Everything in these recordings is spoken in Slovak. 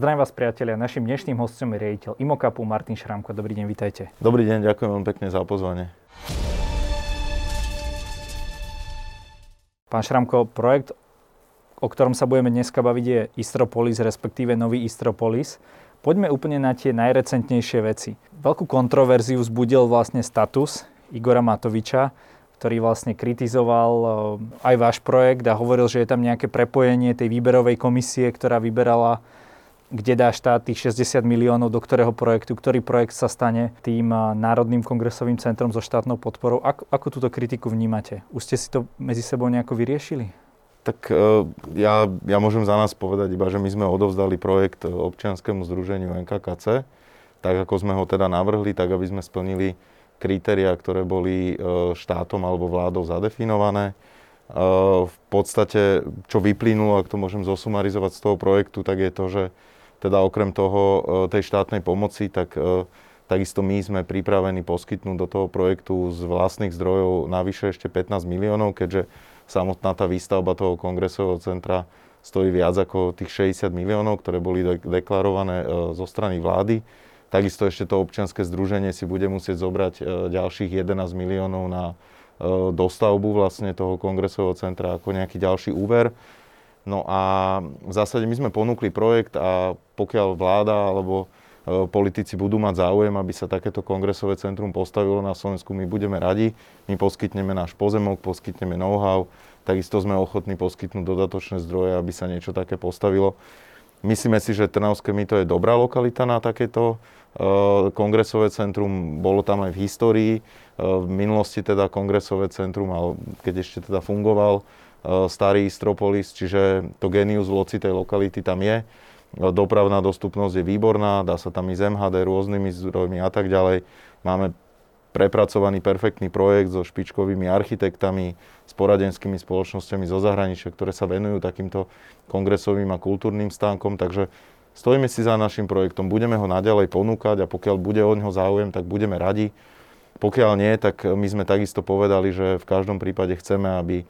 Zdravím vás priatelia, našim dnešným hostom je riaditeľ Imokapu Martin Šrámko. Dobrý deň, vítajte. Dobrý deň, ďakujem veľmi pekne za pozvanie. Pán Šramko, projekt, o ktorom sa budeme dneska baviť, je Istropolis, respektíve nový Istropolis. Poďme úplne na tie najrecentnejšie veci. Veľkú kontroverziu vzbudil vlastne status Igora Matoviča, ktorý vlastne kritizoval eh, aj váš projekt a hovoril, že je tam nejaké prepojenie tej výberovej komisie, ktorá vyberala kde dá štát tých 60 miliónov do ktorého projektu, ktorý projekt sa stane tým Národným kongresovým centrom so štátnou podporou. Ako, ako túto kritiku vnímate? Už ste si to medzi sebou nejako vyriešili? Tak e, ja, ja môžem za nás povedať iba, že my sme odovzdali projekt občianskému združeniu NKKC, tak ako sme ho teda navrhli, tak aby sme splnili kritéria, ktoré boli e, štátom alebo vládou zadefinované. E, v podstate, čo vyplynulo, ak to môžem zosumarizovať z toho projektu, tak je to, že teda okrem toho e, tej štátnej pomoci, tak e, takisto my sme pripravení poskytnúť do toho projektu z vlastných zdrojov navyše ešte 15 miliónov, keďže samotná tá výstavba toho kongresového centra stojí viac ako tých 60 miliónov, ktoré boli deklarované e, zo strany vlády. Takisto ešte to občianske združenie si bude musieť zobrať ďalších 11 miliónov na dostavbu vlastne toho kongresového centra ako nejaký ďalší úver. No a v zásade my sme ponúkli projekt a pokiaľ vláda alebo e, politici budú mať záujem, aby sa takéto kongresové centrum postavilo na Slovensku, my budeme radi. My poskytneme náš pozemok, poskytneme know-how, takisto sme ochotní poskytnúť dodatočné zdroje, aby sa niečo také postavilo. Myslíme si, že Trnavské mýto je dobrá lokalita na takéto e, kongresové centrum. Bolo tam aj v histórii. E, v minulosti teda kongresové centrum, ale keď ešte teda fungoval, starý Istropolis, čiže to genius loci tej lokality tam je. Dopravná dostupnosť je výborná, dá sa tam ísť MHD rôznymi zdrojmi a tak ďalej. Máme prepracovaný perfektný projekt so špičkovými architektami, s poradenskými spoločnosťami zo zahraničia, ktoré sa venujú takýmto kongresovým a kultúrnym stánkom, takže stojíme si za našim projektom, budeme ho naďalej ponúkať a pokiaľ bude o neho záujem, tak budeme radi. Pokiaľ nie, tak my sme takisto povedali, že v každom prípade chceme, aby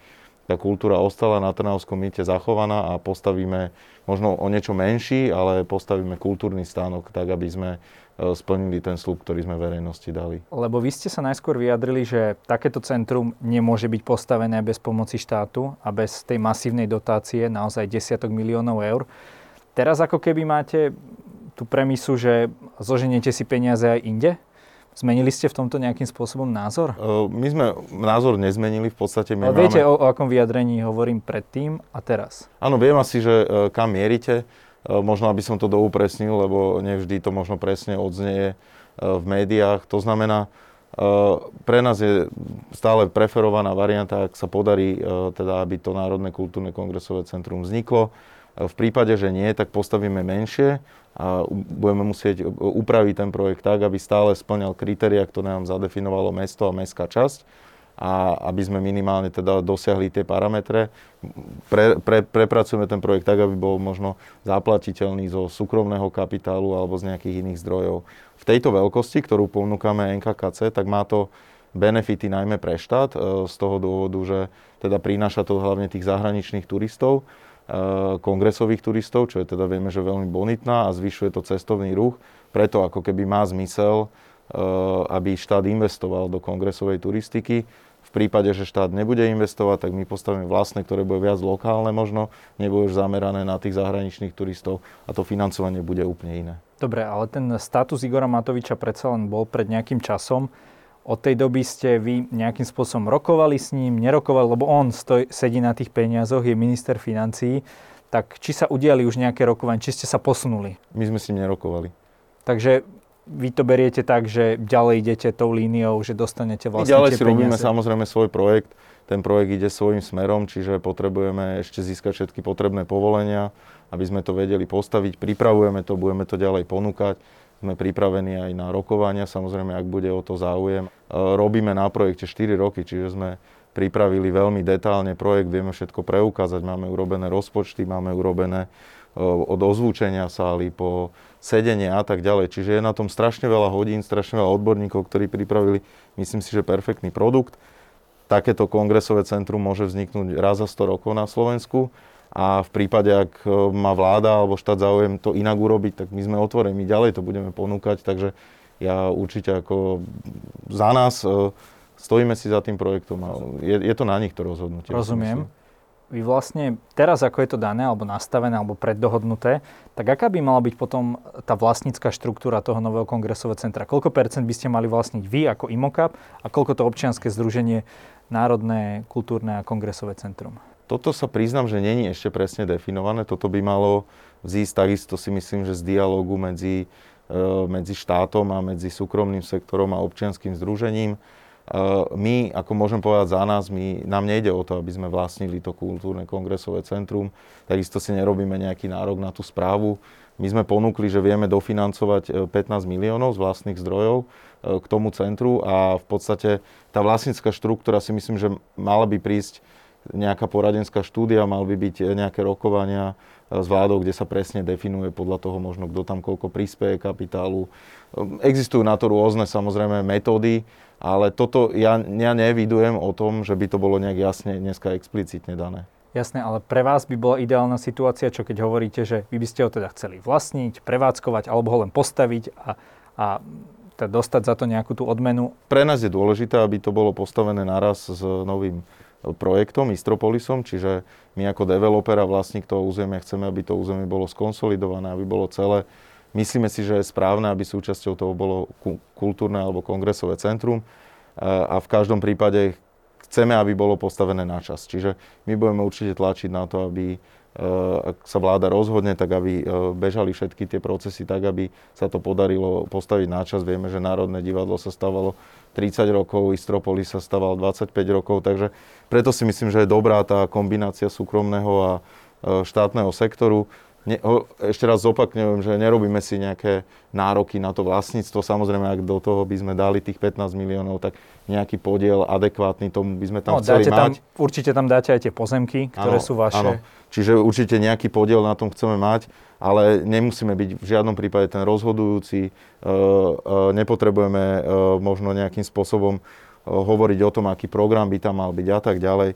tá kultúra ostala na Trnavskom mýte zachovaná a postavíme možno o niečo menší, ale postavíme kultúrny stánok tak, aby sme e, splnili ten slub, ktorý sme verejnosti dali. Lebo vy ste sa najskôr vyjadrili, že takéto centrum nemôže byť postavené bez pomoci štátu a bez tej masívnej dotácie, naozaj desiatok miliónov eur. Teraz ako keby máte tú premisu, že zoženiete si peniaze aj inde? Zmenili ste v tomto nejakým spôsobom názor? My sme názor nezmenili, v podstate my Ale viete, máme... o, o akom vyjadrení hovorím predtým a teraz? Áno, viem asi, že e, kam mierite. E, možno, aby som to doupresnil, lebo nevždy to možno presne odznieje e, v médiách. To znamená, pre nás je stále preferovaná varianta, ak sa podarí, teda, aby to Národné kultúrne kongresové centrum vzniklo. V prípade, že nie, tak postavíme menšie a budeme musieť upraviť ten projekt tak, aby stále splňal kritéria, ktoré nám zadefinovalo mesto a mestská časť a aby sme minimálne teda dosiahli tie parametre. Pre, pre, prepracujeme ten projekt tak, aby bol možno zaplatiteľný zo súkromného kapitálu alebo z nejakých iných zdrojov. V tejto veľkosti, ktorú ponúkame NKKC, tak má to benefity najmä pre štát e, z toho dôvodu, že teda prináša to hlavne tých zahraničných turistov, kongresových turistov, čo je teda vieme, že veľmi bonitná a zvyšuje to cestovný ruch. Preto ako keby má zmysel, eh, aby štát investoval do kongresovej turistiky. V prípade, že štát nebude investovať, tak my postavíme vlastné, ktoré bude viac lokálne možno, nebude už zamerané na tých zahraničných turistov a to financovanie bude úplne iné. Dobre, ale ten status Igora Matoviča predsa len bol pred nejakým časom. Od tej doby ste vy nejakým spôsobom rokovali s ním, nerokovali, lebo on stoj, sedí na tých peniazoch, je minister financií. Tak či sa udiali už nejaké rokovanie, či ste sa posunuli? My sme s ním nerokovali. Takže vy to beriete tak, že ďalej idete tou líniou, že dostanete vlastne My ďalej si peniaze. robíme samozrejme svoj projekt. Ten projekt ide svojím smerom, čiže potrebujeme ešte získať všetky potrebné povolenia, aby sme to vedeli postaviť. Pripravujeme to, budeme to ďalej ponúkať sme pripravení aj na rokovania, samozrejme, ak bude o to záujem. E, robíme na projekte 4 roky, čiže sme pripravili veľmi detálne projekt, vieme všetko preukázať, máme urobené rozpočty, máme urobené e, od ozvučenia sály po sedenie a tak ďalej. Čiže je na tom strašne veľa hodín, strašne veľa odborníkov, ktorí pripravili, myslím si, že perfektný produkt. Takéto kongresové centrum môže vzniknúť raz za 100 rokov na Slovensku a v prípade, ak e, má vláda alebo štát záujem to inak urobiť, tak my sme otvorení, ďalej to budeme ponúkať, takže ja určite ako za nás e, stojíme si za tým projektom a je, je to na nich to rozhodnutie. Rozumiem. Vy vlastne teraz, ako je to dané, alebo nastavené, alebo preddohodnuté, tak aká by mala byť potom tá vlastnícka štruktúra toho nového kongresového centra? Koľko percent by ste mali vlastniť vy ako IMOCAP a koľko to občianske združenie Národné kultúrne a kongresové centrum? Toto sa priznam, že není ešte presne definované. Toto by malo vzísť takisto si myslím, že z dialogu medzi, e, medzi štátom a medzi súkromným sektorom a občianským združením. E, my, ako môžem povedať za nás, my, nám nejde o to, aby sme vlastnili to kultúrne kongresové centrum. Takisto si nerobíme nejaký nárok na tú správu. My sme ponúkli, že vieme dofinancovať 15 e, miliónov z vlastných zdrojov k tomu centru a v podstate tá vlastnícka štruktúra si myslím, že mala by prísť nejaká poradenská štúdia, mal by byť nejaké rokovania e, s vládou, kde sa presne definuje podľa toho možno, kto tam koľko prispieje kapitálu. E, existujú na to rôzne samozrejme metódy, ale toto ja, ja nevidujem o tom, že by to bolo nejak jasne dneska explicitne dané. Jasné, ale pre vás by bola ideálna situácia, čo keď hovoríte, že vy by ste ho teda chceli vlastniť, prevádzkovať alebo ho len postaviť a, a teda dostať za to nejakú tú odmenu. Pre nás je dôležité, aby to bolo postavené naraz s novým projektom Istropolisom, čiže my ako developer a vlastník toho územia chceme, aby to územie bolo skonsolidované, aby bolo celé. Myslíme si, že je správne, aby súčasťou toho bolo kultúrne alebo kongresové centrum a v každom prípade chceme, aby bolo postavené na čas. Čiže my budeme určite tlačiť na to, aby ak sa vláda rozhodne, tak aby bežali všetky tie procesy tak, aby sa to podarilo postaviť na čas. Vieme, že Národné divadlo sa stávalo 30 rokov, Istropolis sa stával 25 rokov, takže preto si myslím, že je dobrá tá kombinácia súkromného a štátneho sektoru. Ne, ešte raz zopakňujem, že nerobíme si nejaké nároky na to vlastníctvo. Samozrejme, ak do toho by sme dali tých 15 miliónov, tak nejaký podiel adekvátny tomu by sme tam no, chceli mať. Tam, určite tam dáte aj tie pozemky, ktoré ano, sú vaše. Áno. Čiže určite nejaký podiel na tom chceme mať, ale nemusíme byť v žiadnom prípade ten rozhodujúci. E, e, nepotrebujeme e, možno nejakým spôsobom hovoriť o tom, aký program by tam mal byť a tak ďalej.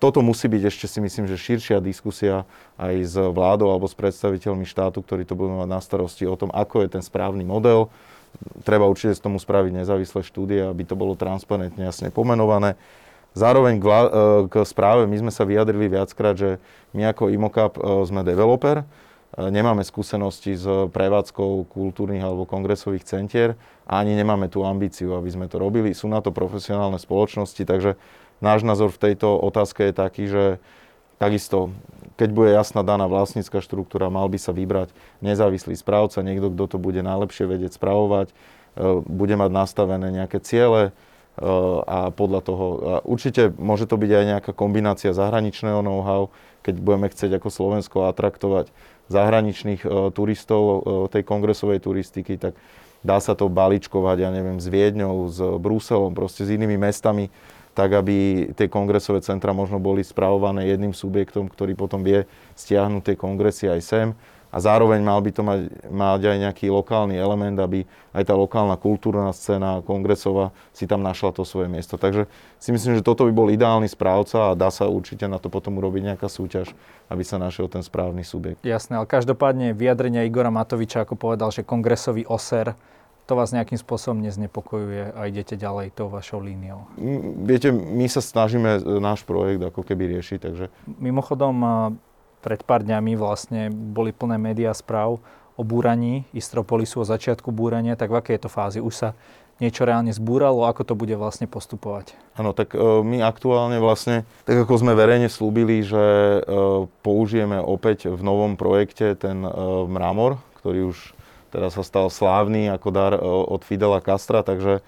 Toto musí byť ešte si myslím, že širšia diskusia aj s vládou alebo s predstaviteľmi štátu, ktorí to budú mať na starosti o tom, ako je ten správny model. Treba určite z tomu spraviť nezávislé štúdie, aby to bolo transparentne jasne pomenované. Zároveň k, k správe my sme sa vyjadrili viackrát, že my ako Imocap sme developer, nemáme skúsenosti s prevádzkou kultúrnych alebo kongresových centier a ani nemáme tú ambíciu, aby sme to robili. Sú na to profesionálne spoločnosti, takže náš názor v tejto otázke je taký, že takisto, keď bude jasná daná vlastnícka štruktúra, mal by sa vybrať nezávislý správca, niekto, kto to bude najlepšie vedieť spravovať, e, bude mať nastavené nejaké ciele, e, a podľa toho, a určite môže to byť aj nejaká kombinácia zahraničného know-how, keď budeme chcieť ako Slovensko atraktovať zahraničných uh, turistov tej kongresovej turistiky, tak dá sa to balíčkovať, ja neviem, s Viedňou, s Bruselom, proste s inými mestami, tak aby tie kongresové centra možno boli spravované jedným subjektom, ktorý potom vie stiahnuť tie kongresy aj sem a zároveň mal by to mať, mať aj nejaký lokálny element, aby aj tá lokálna kultúrna scéna kongresová si tam našla to svoje miesto. Takže si myslím, že toto by bol ideálny správca a dá sa určite na to potom urobiť nejaká súťaž, aby sa našiel ten správny subjekt. Jasné, ale každopádne vyjadrenia Igora Matoviča, ako povedal, že kongresový oser to vás nejakým spôsobom neznepokojuje a idete ďalej tou vašou líniou? Viete, my sa snažíme náš projekt ako keby riešiť, takže... Mimochodom, pred pár dňami vlastne boli plné médiá správ o búraní Istropolisu, o začiatku búrania, tak v akej je to fázi? Už sa niečo reálne zbúralo, ako to bude vlastne postupovať? Áno, tak e, my aktuálne vlastne, tak ako sme verejne slúbili, že e, použijeme opäť v novom projekte ten e, mramor, ktorý už teraz sa stal slávny ako dar od Fidela Castra, takže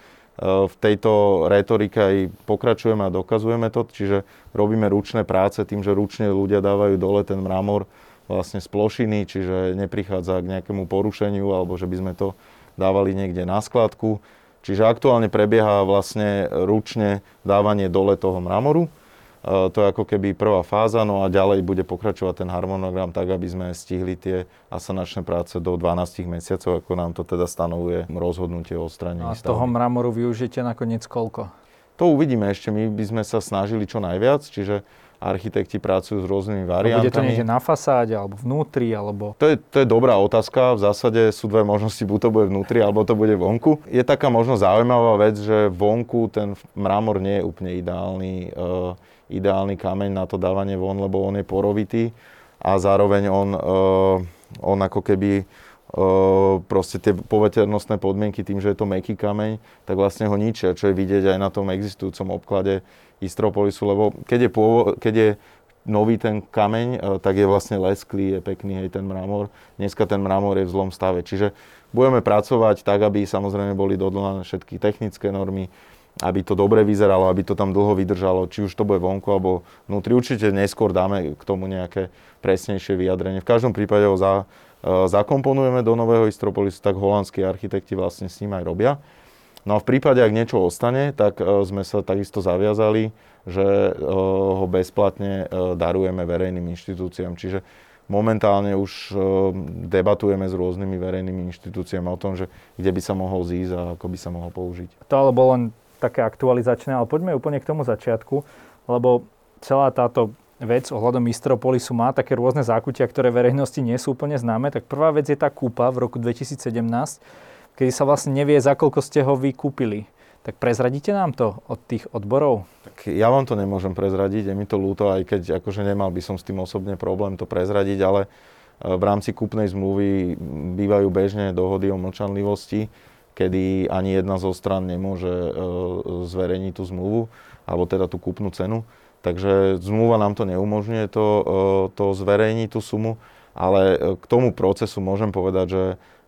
v tejto retorike aj pokračujeme a dokazujeme to, čiže robíme ručné práce tým, že ručne ľudia dávajú dole ten mramor vlastne z plošiny, čiže neprichádza k nejakému porušeniu alebo že by sme to dávali niekde na skladku. Čiže aktuálne prebieha vlastne ručne dávanie dole toho mramoru to je ako keby prvá fáza, no a ďalej bude pokračovať ten harmonogram tak, aby sme stihli tie asanačné práce do 12 mesiacov, ako nám to teda stanovuje rozhodnutie o odstranení A toho mramoru využite nakoniec koľko? To uvidíme ešte, my by sme sa snažili čo najviac, čiže architekti pracujú s rôznymi variantami. bude to niekde na fasáde, alebo vnútri, alebo... To je, to je dobrá otázka. V zásade sú dve možnosti, buď to bude vnútri, alebo to bude vonku. Je taká možno zaujímavá vec, že vonku ten mramor nie je úplne ideálny, uh, ideálny kameň na to dávanie von, lebo on je porovitý a zároveň on, uh, on ako keby uh, proste tie poveternostné podmienky tým, že je to meký kameň, tak vlastne ho ničia, čo je vidieť aj na tom existujúcom obklade Istropolisu, lebo keď je, pôvo- keď je nový ten kameň, e, tak je vlastne lesklý, je pekný aj ten mramor. Dneska ten mramor je v zlom stave. Čiže budeme pracovať tak, aby samozrejme boli dodlanané všetky technické normy, aby to dobre vyzeralo, aby to tam dlho vydržalo, či už to bude vonku alebo vnútri. Určite neskôr dáme k tomu nejaké presnejšie vyjadrenie. V každom prípade ho za, e, zakomponujeme do nového Istropolisu, tak holandskí architekti vlastne s ním aj robia. No a v prípade, ak niečo ostane, tak e, sme sa takisto zaviazali, že e, ho bezplatne darujeme verejným inštitúciám. Čiže momentálne už debatujeme s rôznymi verejnými inštitúciami o tom, že kde by sa mohol zísť a ako by sa mohol použiť. To ale bolo len také aktualizačné, ale poďme úplne k tomu začiatku, lebo celá táto vec ohľadom Istropolisu má také rôzne zákutia, ktoré verejnosti nie sú úplne známe. Tak prvá vec je tá kúpa v roku 2017, kedy sa vlastne nevie, za koľko ste ho vykúpili. Tak prezradíte nám to od tých odborov? Tak ja vám to nemôžem prezradiť, je mi to ľúto, aj keď akože nemal by som s tým osobne problém to prezradiť, ale e, v rámci kúpnej zmluvy bývajú bežne dohody o mlčanlivosti, kedy ani jedna zo stran nemôže e, zverejniť tú zmluvu, alebo teda tú kúpnu cenu. Takže zmluva nám to neumožňuje to, e, to zverejniť tú sumu, ale k tomu procesu môžem povedať, že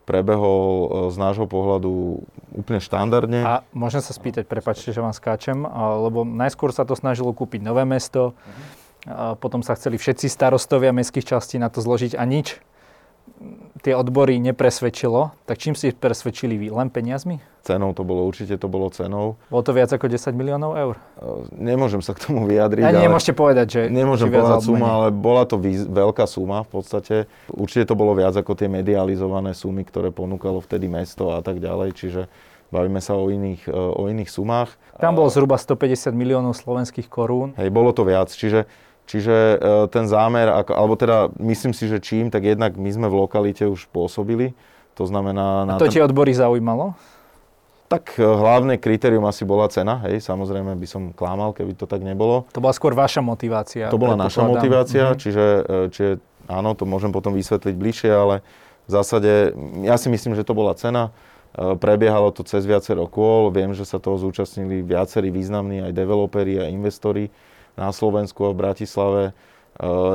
prebehol z nášho pohľadu úplne štandardne. A môžem sa spýtať, prepačte, že vám skáčem, lebo najskôr sa to snažilo kúpiť nové mesto, a potom sa chceli všetci starostovia mestských častí na to zložiť a nič tie odbory nepresvedčilo, tak čím si presvedčili vy? Len peniazmi? Cenou to bolo, určite to bolo cenou. Bolo to viac ako 10 miliónov eur? Nemôžem sa k tomu vyjadriť. Ani nemôžete povedať, že... Nemôžem povedať suma, ale bola to výz- veľká suma v podstate. Určite to bolo viac ako tie medializované sumy, ktoré ponúkalo vtedy mesto a tak ďalej, čiže bavíme sa o iných, o iných sumách. Tam bolo zhruba 150 miliónov slovenských korún. Hej, bolo to viac, čiže Čiže e, ten zámer, alebo teda myslím si, že čím, tak jednak my sme v lokalite už pôsobili. To znamená... A to tie odbory zaujímalo? Tak e, hlavné kritérium asi bola cena, hej, samozrejme by som klamal, keby to tak nebolo. To bola skôr vaša motivácia. To bola naša motivácia, mm-hmm. čiže, e, čiže áno, to môžem potom vysvetliť bližšie, ale v zásade ja si myslím, že to bola cena. Prebiehalo to cez viacero kôl, viem, že sa toho zúčastnili viacerí významní aj developeri a investori na Slovensku a v Bratislave. E,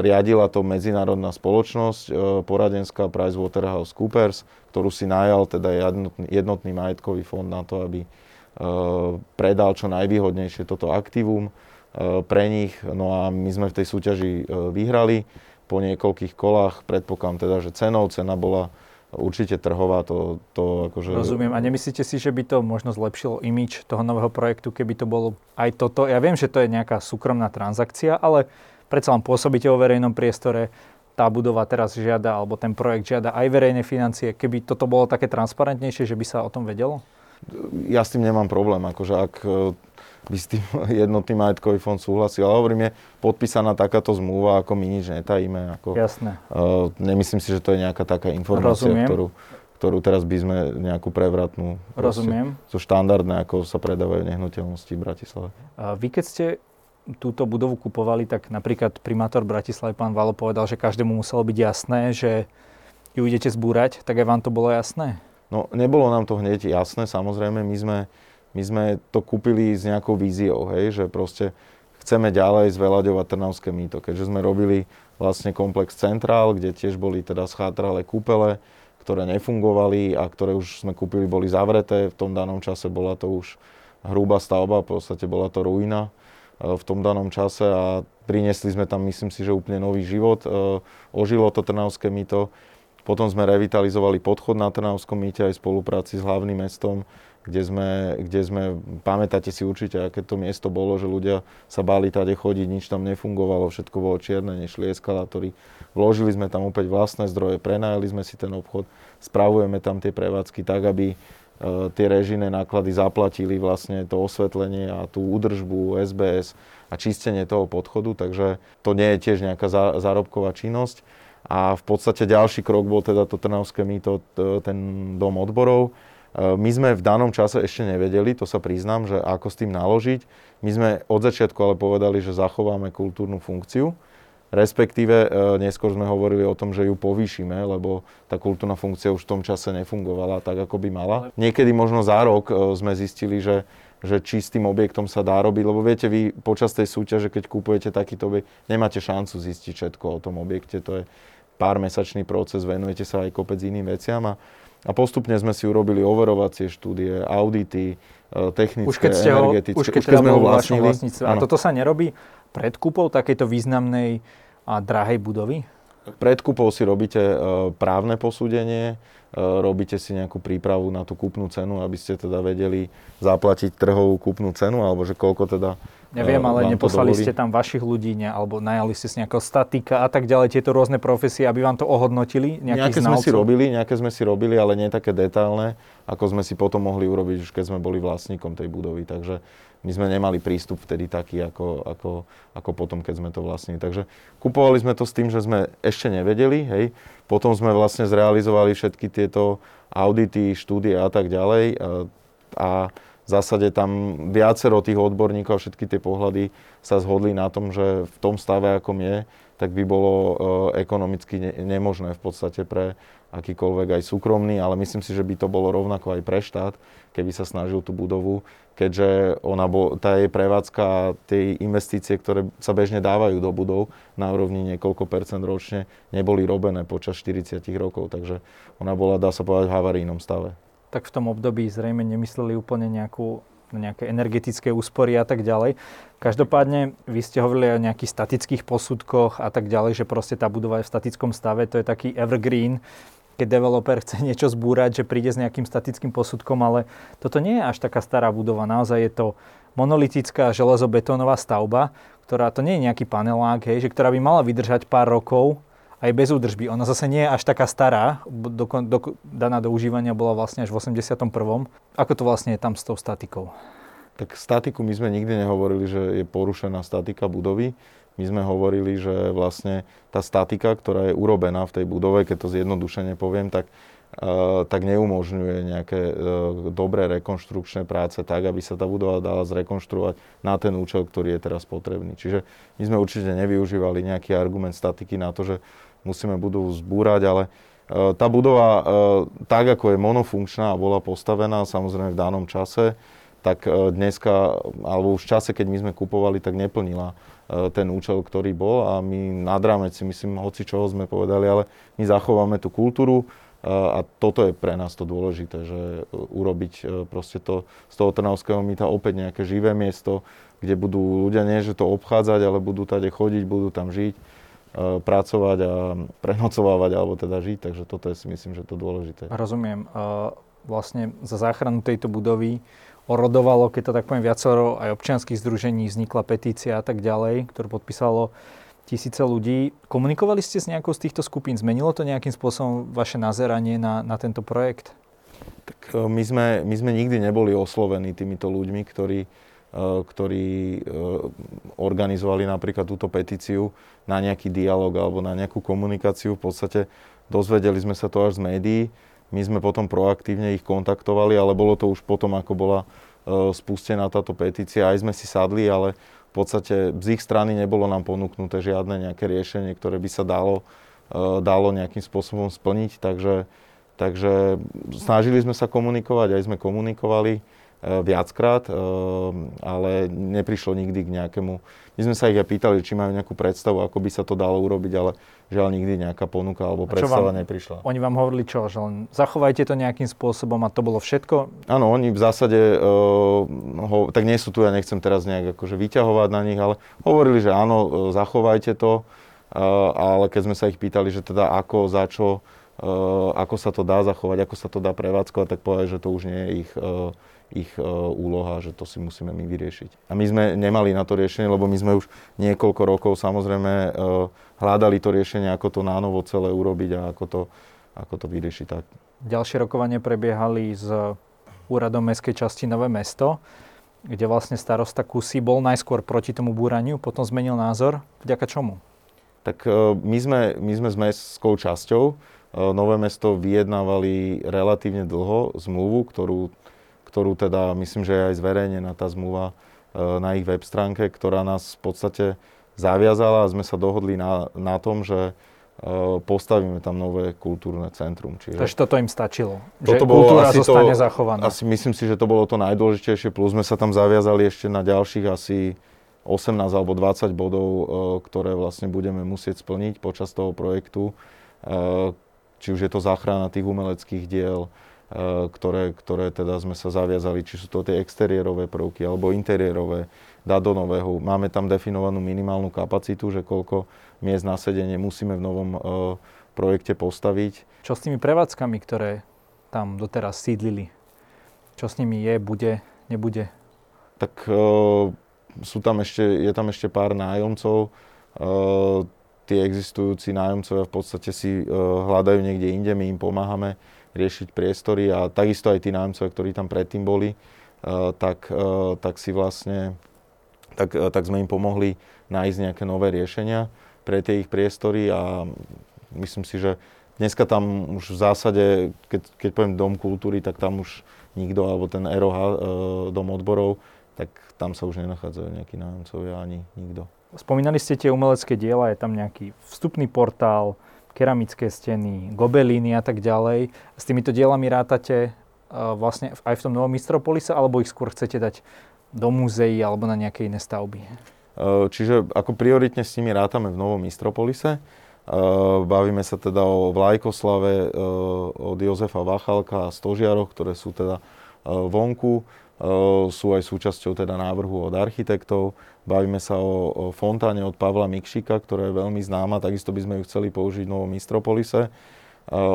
riadila to medzinárodná spoločnosť, e, poradenská PricewaterhouseCoopers, ktorú si najal teda jednotný, jednotný majetkový fond na to, aby e, predal čo najvýhodnejšie toto aktívum pre nich. No a my sme v tej súťaži vyhrali po niekoľkých kolách. Predpokladám teda, že cenou cena bola určite trhová, to, to akože... Rozumiem. A nemyslíte si, že by to možno zlepšilo imič toho nového projektu, keby to bolo aj toto? Ja viem, že to je nejaká súkromná transakcia, ale predsa len pôsobíte o verejnom priestore, tá budova teraz žiada, alebo ten projekt žiada aj verejné financie. Keby toto bolo také transparentnejšie, že by sa o tom vedelo? Ja s tým nemám problém. Akože ak by s tým jednotný majetkový fond súhlasil. Ale hovorím, je podpísaná takáto zmluva, ako my nič netajíme. Ako, Jasné. Uh, nemyslím si, že to je nejaká taká informácia, ktorú, ktorú teraz by sme nejakú prevratnú. Rozumiem. Sú štandardné, ako sa predávajú nehnuteľnosti v Bratislave. A vy keď ste túto budovu kupovali, tak napríklad primátor Bratislavy, pán Valo, povedal, že každému muselo byť jasné, že ju idete zbúrať, tak aj vám to bolo jasné? No, nebolo nám to hneď jasné, samozrejme, my sme my sme to kúpili s nejakou víziou, hej, že proste chceme ďalej zveľaďovať Trnavské mýto, keďže sme robili vlastne komplex Centrál, kde tiež boli teda schátralé kúpele, ktoré nefungovali a ktoré už sme kúpili, boli zavreté. V tom danom čase bola to už hrubá stavba, v podstate bola to ruina e, v tom danom čase a priniesli sme tam, myslím si, že úplne nový život. E, ožilo to Trnavské mýto. Potom sme revitalizovali podchod na Trnavskom mýte aj v spolupráci s hlavným mestom kde sme, kde sme, pamätáte si určite, aké to miesto bolo, že ľudia sa báli tade chodiť, nič tam nefungovalo, všetko bolo čierne, nešli eskalátory. Vložili sme tam opäť vlastné zdroje, prenajali sme si ten obchod, spravujeme tam tie prevádzky tak, aby tie režijné náklady zaplatili vlastne to osvetlenie a tú údržbu, SBS a čistenie toho podchodu, takže to nie je tiež nejaká zárobková činnosť. A v podstate ďalší krok bol teda to Trnavské mýto, ten dom odborov. E, my sme v danom čase ešte nevedeli, to sa priznám, že ako s tým naložiť. My sme od začiatku ale povedali, že zachováme kultúrnu funkciu Respektíve e, neskôr sme hovorili o tom, že ju povýšime, lebo tá kultúrna funkcia už v tom čase nefungovala tak, ako by mala. Niekedy možno za rok e, sme zistili, že že či s tým objektom sa dá robiť, lebo viete, vy počas tej súťaže, keď kúpujete takýto objekt, nemáte šancu zistiť všetko o tom objekte, to je pár mesačný proces, venujete sa aj kopec iným veciam a, a postupne sme si urobili overovacie štúdie, audity, e, technické, už keď ste ho, energetické. Už keď, už keď teda sme ho vlastnili. A toto sa nerobí pred kúpou takejto významnej a drahej budovy? Pred kúpou si robíte e, právne posúdenie, e, robíte si nejakú prípravu na tú kúpnu cenu, aby ste teda vedeli zaplatiť trhovú kúpnu cenu, alebo že koľko teda Neviem, ale neposlali ste tam vašich ľudí, ne, alebo najali ste si nejakého statika a tak ďalej, tieto rôzne profesie, aby vám to ohodnotili? Nejaké znalcov? sme si robili, nejaké sme si robili, ale nie také detailné, ako sme si potom mohli urobiť, už keď sme boli vlastníkom tej budovy. Takže my sme nemali prístup vtedy taký, ako, ako, ako potom, keď sme to vlastnili. Takže kupovali sme to s tým, že sme ešte nevedeli, hej. Potom sme vlastne zrealizovali všetky tieto audity, štúdie a tak ďalej. A, a zásade tam viacero tých odborníkov všetky tie pohľady sa zhodli na tom, že v tom stave, akom je, tak by bolo e, ekonomicky ne, nemožné v podstate pre akýkoľvek aj súkromný, ale myslím si, že by to bolo rovnako aj pre štát, keby sa snažil tú budovu, keďže ona bol, tá jej prevádzka, tie investície, ktoré sa bežne dávajú do budov na úrovni niekoľko percent ročne, neboli robené počas 40 rokov, takže ona bola, dá sa povedať, v havarínom stave. Tak v tom období zrejme nemysleli úplne nejakú nejaké energetické úspory a tak ďalej. Každopádne, vy ste hovorili o nejakých statických posudkoch a tak ďalej, že proste tá budova je v statickom stave, to je taký evergreen, keď developer chce niečo zbúrať, že príde s nejakým statickým posudkom, ale toto nie je až taká stará budova. Naozaj je to monolitická železobetónová stavba, ktorá to nie je nejaký panelák, hej, že ktorá by mala vydržať pár rokov, aj bez údržby. Ona zase nie je až taká stará, do, do, daná do užívania bola vlastne až v 81. Ako to vlastne je tam s tou statikou? Tak statiku my sme nikdy nehovorili, že je porušená statika budovy. My sme hovorili, že vlastne tá statika, ktorá je urobená v tej budove, keď to zjednodušene poviem, tak, uh, tak neumožňuje nejaké uh, dobré rekonštrukčné práce tak, aby sa tá budova dala zrekonštruovať na ten účel, ktorý je teraz potrebný. Čiže my sme určite nevyužívali nejaký argument statiky na to, že musíme budovu zbúrať, ale e, tá budova, e, tak ako je monofunkčná a bola postavená samozrejme v danom čase, tak e, dneska, alebo už v čase, keď my sme kupovali, tak neplnila ten účel, ktorý bol a my nad rámec si myslím, hoci čoho sme povedali, ale my zachováme tú kultúru a toto je pre nás to dôležité, že urobiť proste to z toho Trnavského mýta opäť nejaké živé miesto, kde budú ľudia nie, že to obchádzať, ale budú tade chodiť, budú tam žiť pracovať a prenocovávať alebo teda žiť, takže toto je si myslím, že to dôležité. Rozumiem. E, vlastne za záchranu tejto budovy orodovalo, keď to tak poviem, viacero aj občianských združení, vznikla petícia a tak ďalej, ktorú podpísalo tisíce ľudí. Komunikovali ste s nejakou z týchto skupín? Zmenilo to nejakým spôsobom vaše nazeranie na, na tento projekt? Tak e, my sme, my sme nikdy neboli oslovení týmito ľuďmi, ktorí Eh, ktorí eh, organizovali napríklad túto petíciu na nejaký dialog alebo na nejakú komunikáciu. V podstate dozvedeli sme sa to až z médií. My sme potom proaktívne ich kontaktovali, ale bolo to už potom, ako bola eh, spustená táto petícia. Aj sme si sadli, ale v podstate z ich strany nebolo nám ponúknuté žiadne nejaké riešenie, ktoré by sa dalo, dalo nejakým spôsobom splniť. Takže, takže snažili sme sa komunikovať, aj sme komunikovali. Eh, viackrát, eh, ale neprišlo nikdy k nejakému... My sme sa ich aj pýtali, či majú nejakú predstavu, ako by sa to dalo urobiť, ale žiaľ nikdy nejaká ponuka alebo predstava vám, neprišla. Oni vám hovorili čo? Že len zachovajte to nejakým spôsobom a to bolo všetko? Áno, oni v zásade, uh, ho, tak nie sú tu, ja nechcem teraz nejak akože vyťahovať na nich, ale hovorili, že áno, zachovajte to, uh, ale keď sme sa ich pýtali, že teda ako, za čo, uh, ako sa to dá zachovať, ako sa to dá prevádzkovať, tak povedali, že to už nie je ich uh, ich e, úloha, že to si musíme my vyriešiť. A my sme nemali na to riešenie, lebo my sme už niekoľko rokov samozrejme e, hľadali to riešenie, ako to nánovo celé urobiť a ako to, ako to vyriešiť tak. Ďalšie rokovanie prebiehali s úradom mestskej časti Nové mesto, kde vlastne starosta Kusy bol najskôr proti tomu búraniu, potom zmenil názor. Vďaka čomu? Tak e, my sme, my sme s mestskou časťou. Nové mesto vyjednávali relatívne dlho zmluvu, ktorú, ktorú teda myslím, že je aj zverejnená tá zmluva na ich web stránke, ktorá nás v podstate zaviazala a sme sa dohodli na, na tom, že postavíme tam nové kultúrne centrum. Čiže Takže toto im stačilo? Že bolo kultúra asi zostane to, zachovaná? Asi myslím si, že to bolo to najdôležitejšie, plus sme sa tam zaviazali ešte na ďalších asi 18 alebo 20 bodov, ktoré vlastne budeme musieť splniť počas toho projektu. Či už je to záchrana tých umeleckých diel, ktoré, ktoré teda sme sa zaviazali, či sú to tie exteriérové prvky alebo interiérové, dať do nového. Máme tam definovanú minimálnu kapacitu, že koľko miest na sedenie musíme v novom uh, projekte postaviť. Čo s tými prevádzkami, ktoré tam doteraz sídlili? Čo s nimi je, bude, nebude? Tak uh, sú tam ešte, je tam ešte pár nájomcov. Uh, tie existujúci nájomcovia v podstate si hľadajú niekde inde, my im pomáhame riešiť priestory a takisto aj tí nájomcovia, ktorí tam predtým boli, uh, tak, uh, tak si vlastne tak, uh, tak sme im pomohli nájsť nejaké nové riešenia pre tie ich priestory a myslím si, že dneska tam už v zásade, keď, keď poviem Dom kultúry, tak tam už nikto, alebo ten ROH, Dom odborov, tak tam sa už nenachádzajú nejakí nájomcovia ani nikto. Spomínali ste tie umelecké diela, je tam nejaký vstupný portál, keramické steny, gobelíny a tak ďalej. S týmito dielami rátate e, vlastne aj v tom novom Mistropolise, alebo ich skôr chcete dať do múzeí alebo na nejaké iné stavby? Eh, čiže ako prioritne s nimi rátame v Novom Mistropolise. Eh, bavíme sa teda o Vlajkoslave od Jozefa Vachalka a Stožiaroch, ktoré sú teda vonku. Sú aj súčasťou teda návrhu od architektov. Bavíme sa o, o fontáne od Pavla Mikšika, ktorá je veľmi známa. Takisto by sme ju chceli použiť v Novom Mistropolise.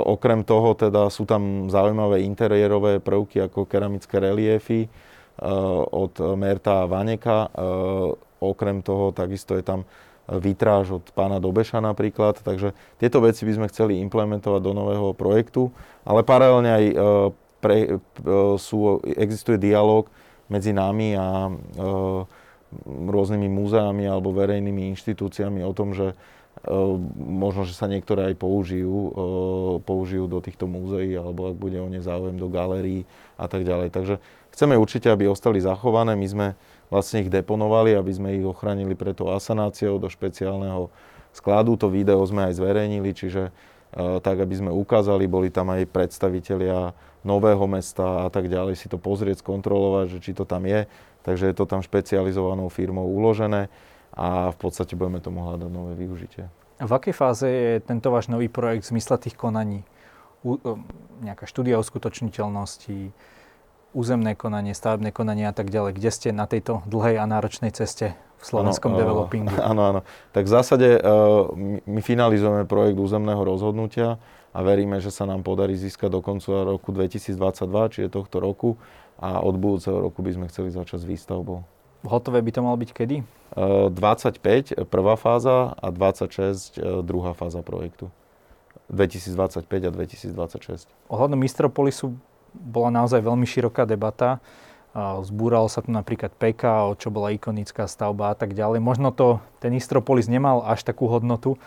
Okrem toho teda sú tam zaujímavé interiérové prvky ako keramické reliefy od Merta a Vaneka Okrem toho takisto je tam vitráž od pána Dobeša napríklad, takže tieto veci by sme chceli implementovať do nového projektu, ale paralelne aj pre, e, sú, existuje dialog medzi nami a rôznymi múzeami alebo verejnými inštitúciami o tom, že možno, že sa niektoré aj použijú, použijú do týchto múzeí alebo ak bude o ne záujem do galérií a tak ďalej. Takže chceme určite, aby ostali zachované. My sme vlastne ich deponovali, aby sme ich ochránili pre tou asanáciou do špeciálneho skladu. To video sme aj zverejnili, čiže tak, aby sme ukázali, boli tam aj predstavitelia nového mesta a tak ďalej, si to pozrieť, skontrolovať, že či to tam je. Takže je to tam špecializovanou firmou uložené a v podstate budeme tomu hľadať nové využitie. V akej fáze je tento váš nový projekt v zmysle tých konaní? U, nejaká štúdia uskutočniteľnosti, územné konanie, stavebné konanie a tak ďalej. Kde ste na tejto dlhej a náročnej ceste v slovenskom ano, developingu? Áno, áno. Tak v zásade uh, my finalizujeme projekt územného rozhodnutia a veríme, že sa nám podarí získať do konca roku 2022, čiže tohto roku a od budúceho roku by sme chceli začať s výstavbou. Hotové by to malo byť kedy? Uh, 25 prvá fáza a 26 uh, druhá fáza projektu. 2025 a 2026. Ohľadom Mistropolisu bola naozaj veľmi široká debata. Zbúralo sa tu napríklad PKO, čo bola ikonická stavba a tak ďalej. Možno to ten Istropolis nemal až takú hodnotu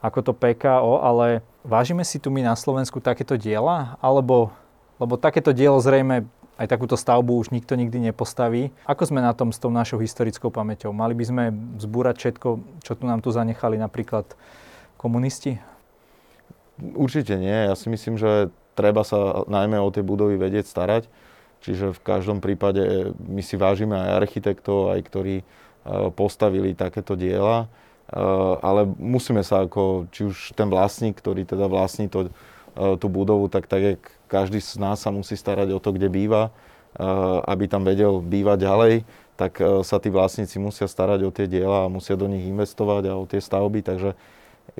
ako to PKO, ale vážime si tu my na Slovensku takéto diela? Alebo, lebo takéto dielo zrejme aj takúto stavbu už nikto nikdy nepostaví. Ako sme na tom s tou našou historickou pamäťou? Mali by sme zbúrať všetko, čo tu nám tu zanechali napríklad komunisti? Určite nie. Ja si myslím, že treba sa najmä o tie budovy vedieť starať. Čiže v každom prípade my si vážime aj architektov, aj ktorí e, postavili takéto diela, ale musíme sa ako, či už ten vlastník, ktorý teda vlastní to, e, tú budovu, tak tak, jak každý z nás sa musí starať o to, kde býva, aby tam vedel bývať ďalej, tak sa tí vlastníci musia starať o tie diela a musia do nich investovať a o tie stavby, takže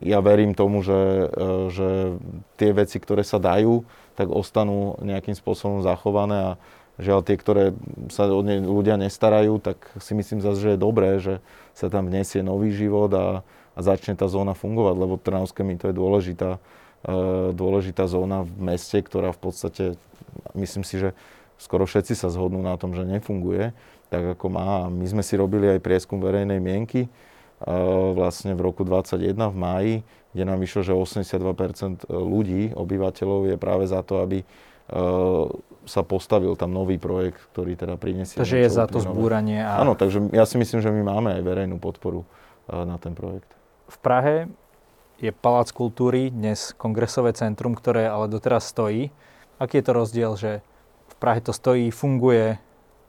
ja verím tomu, že, že tie veci, ktoré sa dajú, tak ostanú nejakým spôsobom zachované a žiaľ tie, ktoré sa o ne ľudia nestarajú, tak si myslím zase, že je dobré, že sa tam vnesie nový život a, a začne tá zóna fungovať, lebo Trnavské mi to je dôležitá, e, dôležitá zóna v meste, ktorá v podstate, myslím si, že skoro všetci sa zhodnú na tom, že nefunguje tak, ako má. My sme si robili aj prieskum verejnej mienky vlastne v roku 2021 v máji, kde nám vyšlo, že 82% ľudí, obyvateľov je práve za to, aby sa postavil tam nový projekt, ktorý teda prinesie. Takže je za to zbúranie. A... Áno, takže ja si myslím, že my máme aj verejnú podporu na ten projekt. V Prahe je Palác kultúry, dnes kongresové centrum, ktoré ale doteraz stojí. Aký je to rozdiel, že v Prahe to stojí, funguje,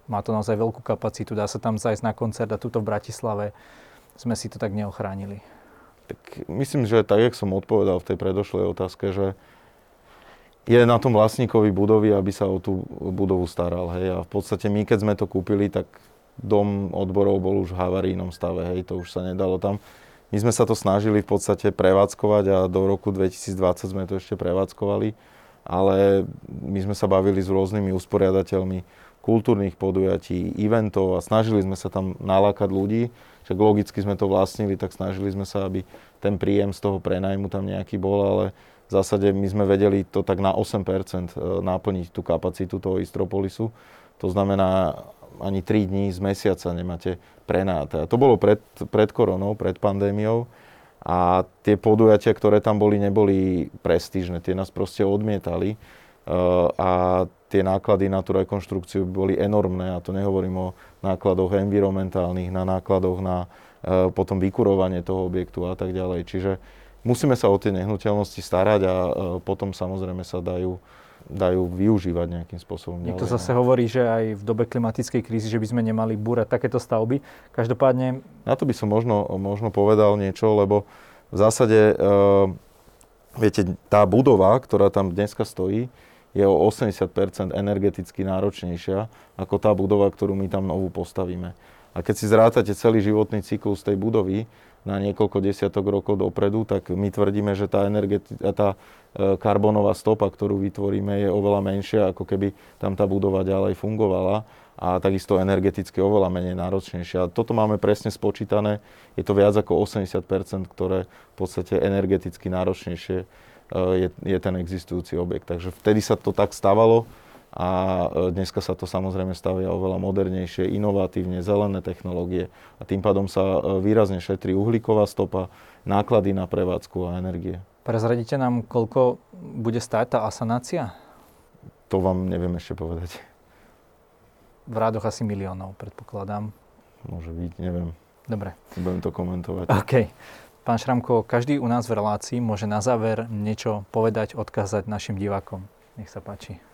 má to naozaj veľkú kapacitu, dá sa tam zajsť na koncert a tuto v Bratislave sme si to tak neochránili? Tak myslím, že tak, jak som odpovedal v tej predošlej otázke, že je na tom vlastníkovi budovy, aby sa o tú budovu staral. Hej. A v podstate my, keď sme to kúpili, tak dom odborov bol už v havarínom stave. Hej. To už sa nedalo tam my sme sa to snažili v podstate prevádzkovať a do roku 2020 sme to ešte prevádzkovali, ale my sme sa bavili s rôznymi usporiadateľmi kultúrnych podujatí, eventov a snažili sme sa tam nalákať ľudí, však logicky sme to vlastnili, tak snažili sme sa, aby ten príjem z toho prenajmu tam nejaký bol, ale v zásade my sme vedeli to tak na 8% e, naplniť tú kapacitu toho Istropolisu. To znamená, ani 3 dní z mesiaca nemáte prenáte. A to bolo pred, pred koronou, pred pandémiou a tie podujatia, ktoré tam boli, neboli prestížne. Tie nás proste odmietali uh, a tie náklady na tú rekonštrukciu boli enormné a to nehovorím o nákladoch environmentálnych, na nákladoch na uh, potom vykurovanie toho objektu a tak ďalej. Čiže musíme sa o tie nehnuteľnosti starať a uh, potom samozrejme sa dajú dajú využívať nejakým spôsobom. Niekto ďalej, zase no. hovorí, že aj v dobe klimatickej krízy, že by sme nemali búrať takéto stavby. Každopádne... Na to by som možno, možno povedal niečo, lebo v zásade, uh, viete, tá budova, ktorá tam dneska stojí, je o 80% energeticky náročnejšia ako tá budova, ktorú my tam novú postavíme. A keď si zrátate celý životný cyklus tej budovy, na niekoľko desiatok rokov dopredu, tak my tvrdíme, že tá, energeti- tá e, karbonová stopa, ktorú vytvoríme, je oveľa menšia, ako keby tam tá budova ďalej fungovala a takisto energeticky oveľa menej náročnejšia. Toto máme presne spočítané, je to viac ako 80 ktoré v podstate energeticky náročnejšie e, je, je ten existujúci objekt. Takže vtedy sa to tak stávalo a e, dneska sa to samozrejme stavia oveľa modernejšie, inovatívne, zelené technológie a tým pádom sa e, výrazne šetrí uhlíková stopa, náklady na prevádzku a energie. Prezradíte nám, koľko bude stáť tá asanácia? To vám neviem ešte povedať. V rádoch asi miliónov, predpokladám. Môže byť, neviem. Dobre. Budem to komentovať. OK. Pán Šramko, každý u nás v relácii môže na záver niečo povedať, odkázať našim divákom. Nech sa páči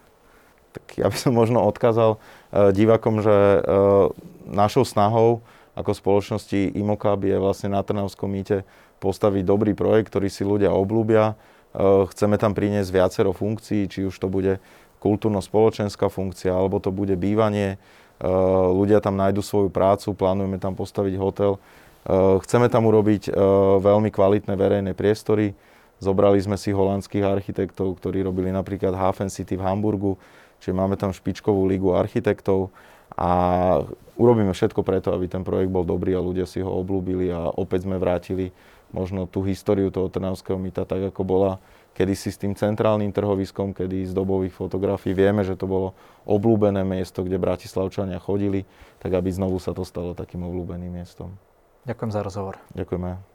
tak ja by som možno odkázal uh, divakom, že uh, našou snahou ako spoločnosti Imokab je vlastne na Trnavskom mýte postaviť dobrý projekt, ktorý si ľudia oblúbia. Uh, chceme tam priniesť viacero funkcií, či už to bude kultúrno-spoločenská funkcia, alebo to bude bývanie. Ľudia tam nájdu svoju prácu, plánujeme tam postaviť hotel. Chceme tam urobiť veľmi kvalitné verejné priestory. Zobrali sme si holandských architektov, ktorí robili napríklad Hafen City v Hamburgu, Čiže máme tam špičkovú lígu architektov a urobíme všetko preto, aby ten projekt bol dobrý a ľudia si ho oblúbili a opäť sme vrátili možno tú históriu toho Trnavského mýta tak, ako bola kedysi s tým centrálnym trhoviskom, kedy z dobových fotografií vieme, že to bolo oblúbené miesto, kde Bratislavčania chodili, tak aby znovu sa to stalo takým oblúbeným miestom. Ďakujem za rozhovor. Ďakujeme.